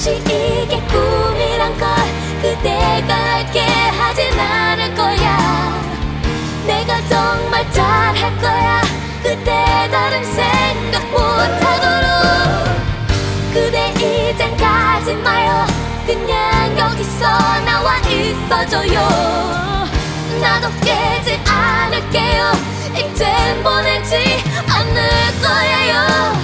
혹시 이게 꿈이란 걸 그대가 알게 하진 않을 거야. 내가 정말 잘할 거야. 그대 다른 생각 못하도록. 그대 이젠 가지 마요. 그냥 여기서 나와 있어줘요. 나도 깨지 않을게요. 이젠 보내지 않을 거예요.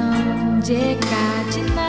언제까지나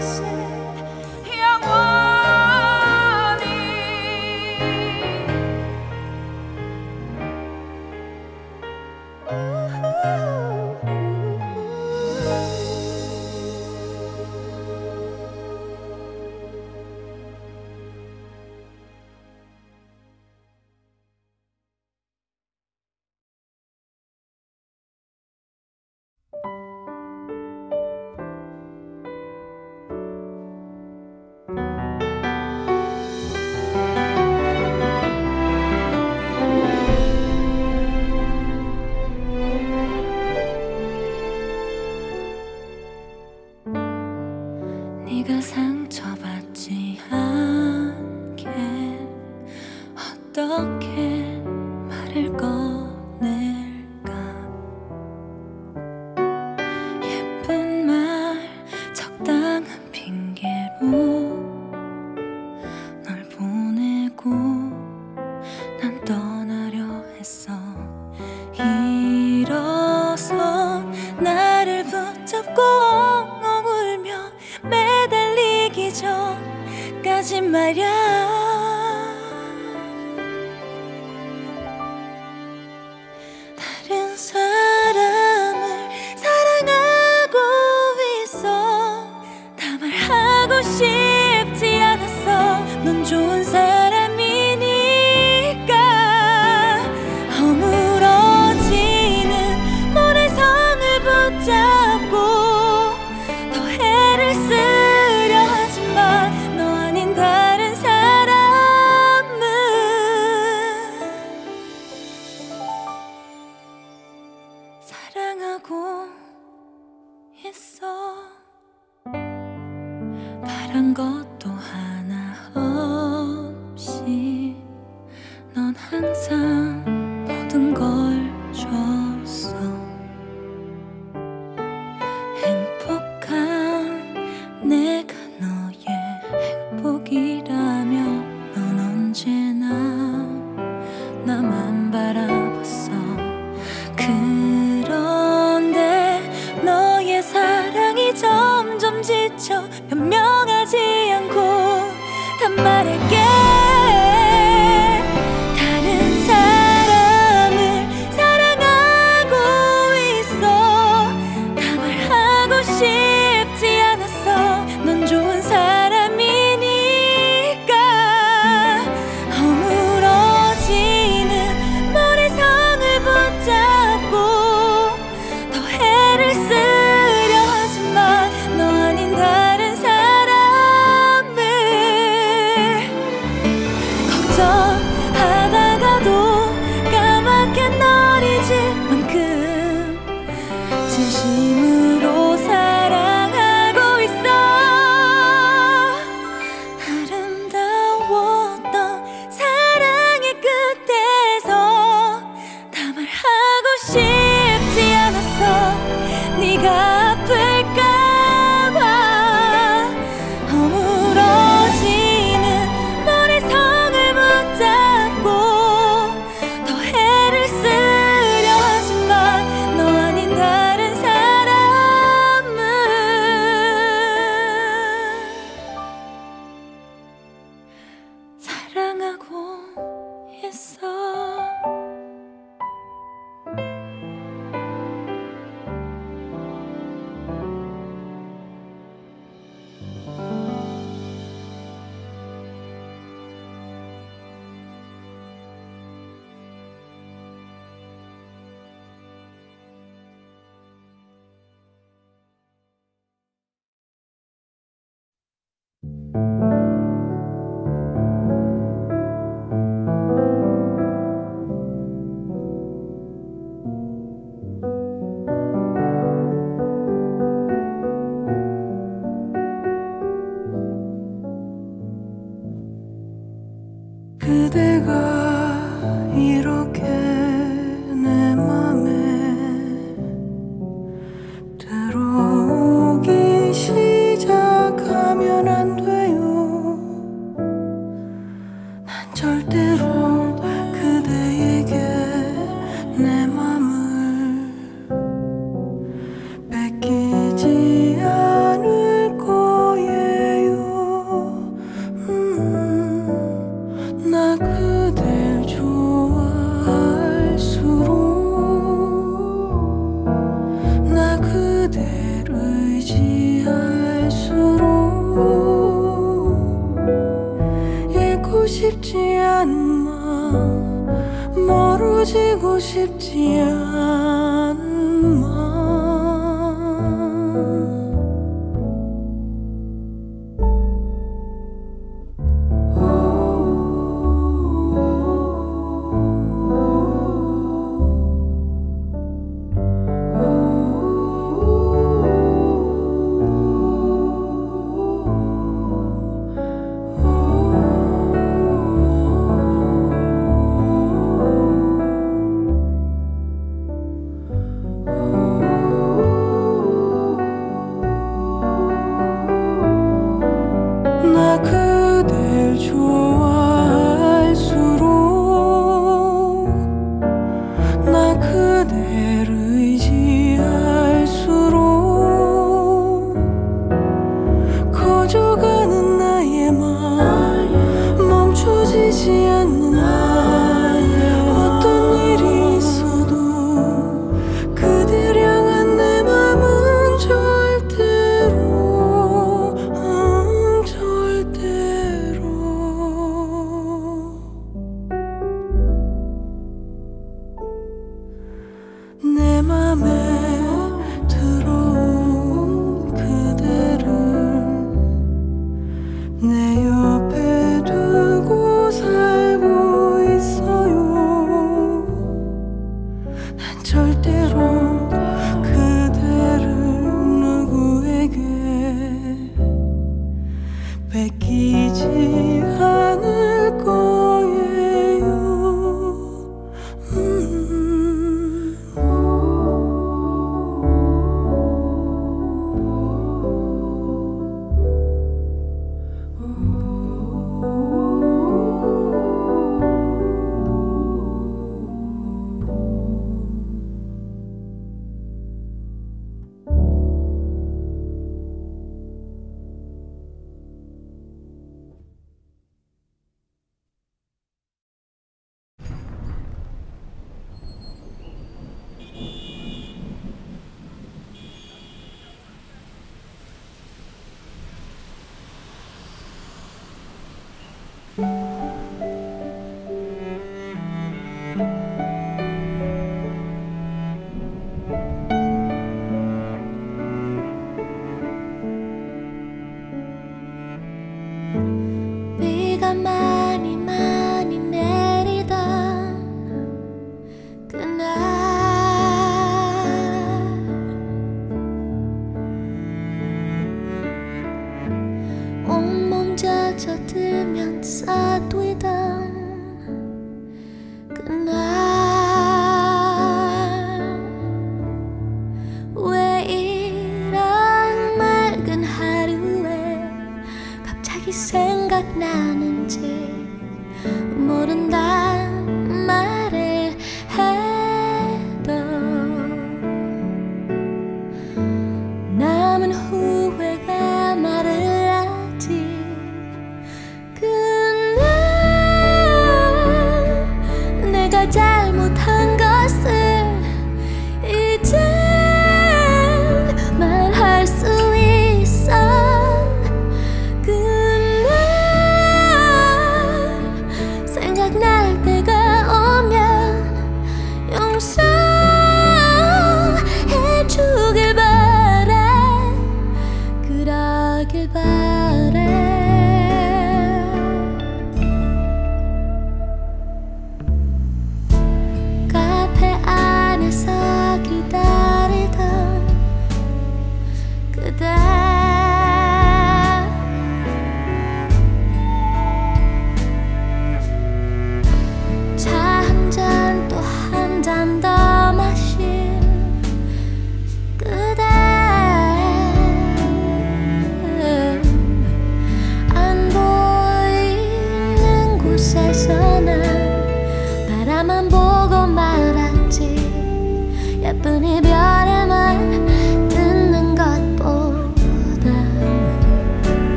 said. 그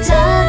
내가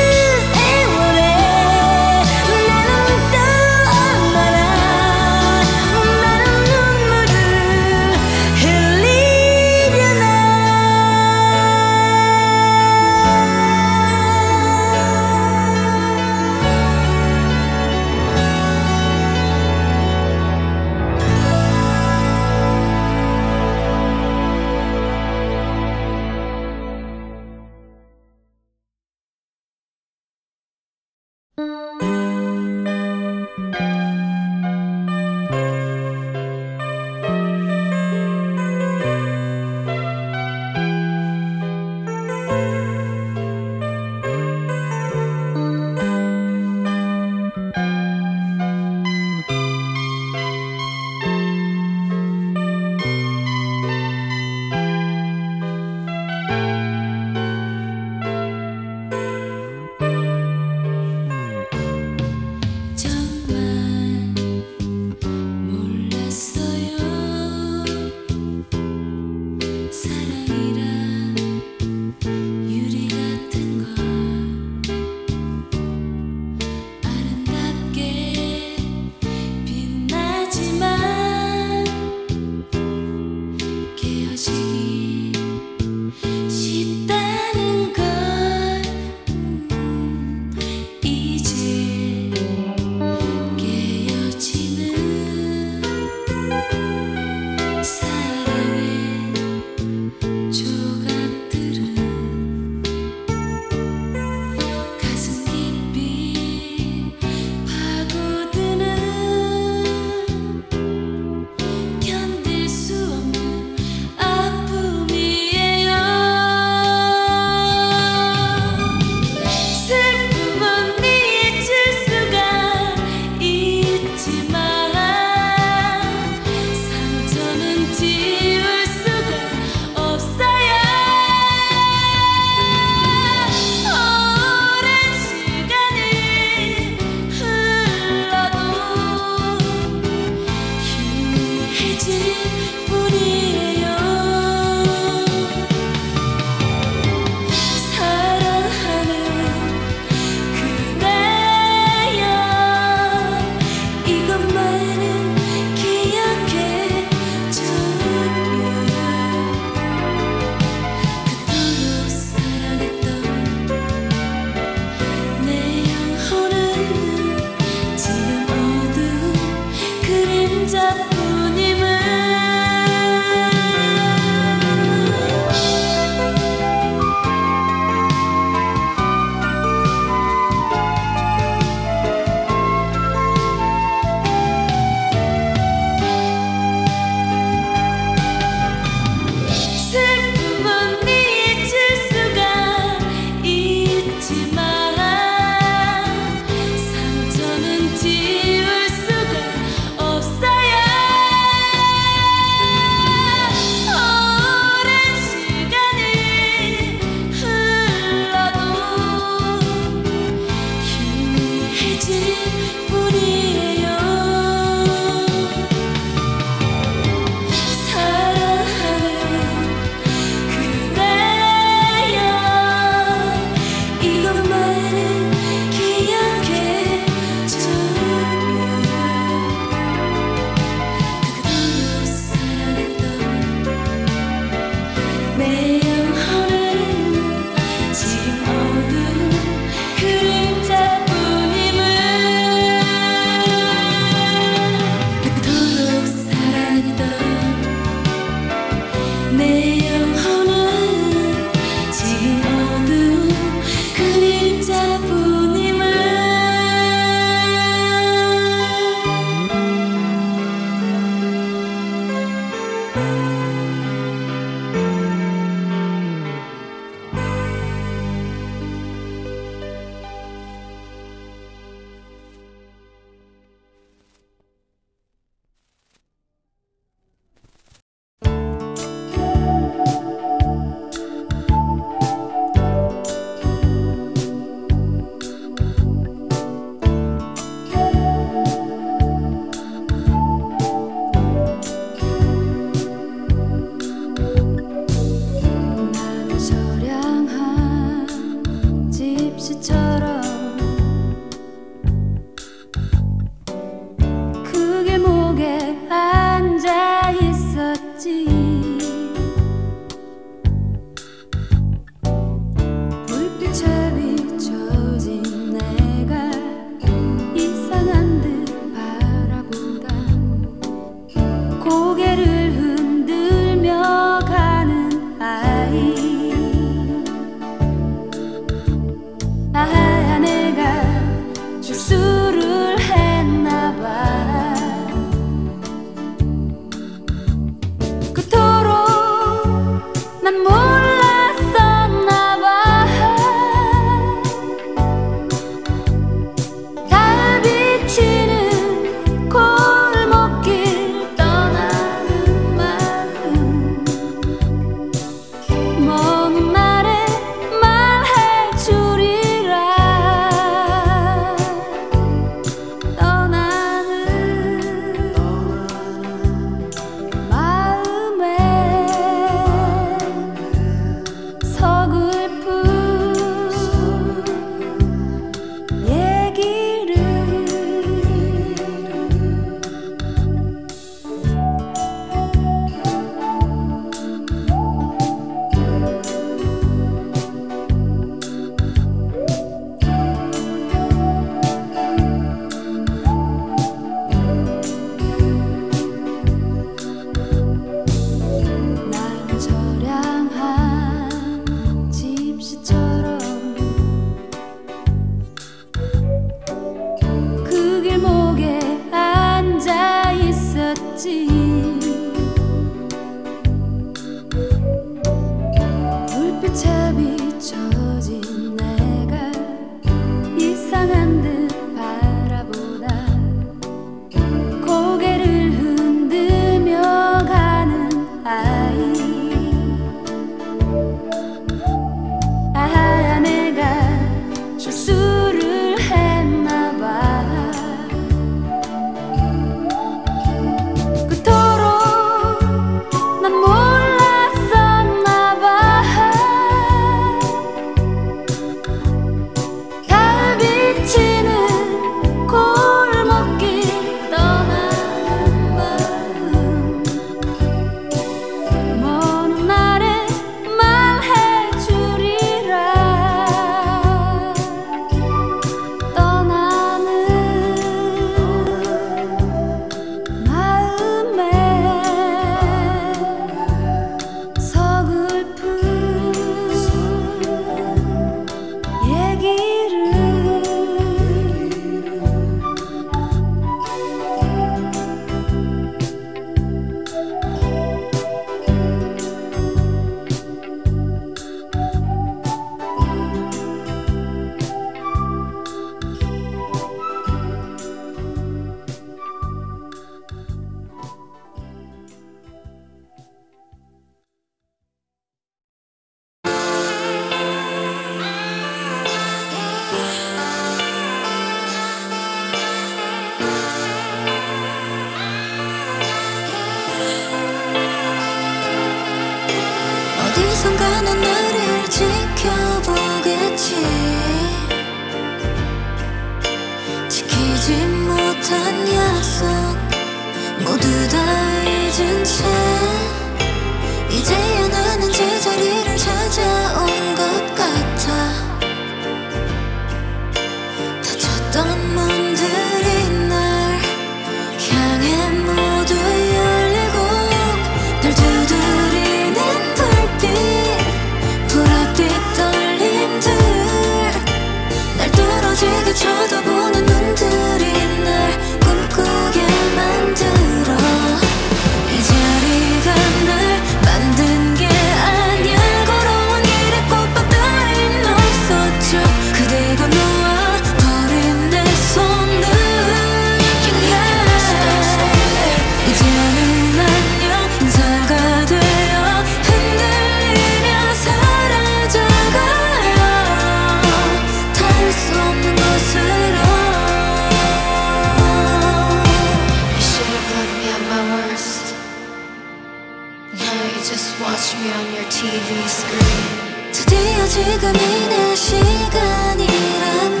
discreet. 드디어 지금이 내 시간이란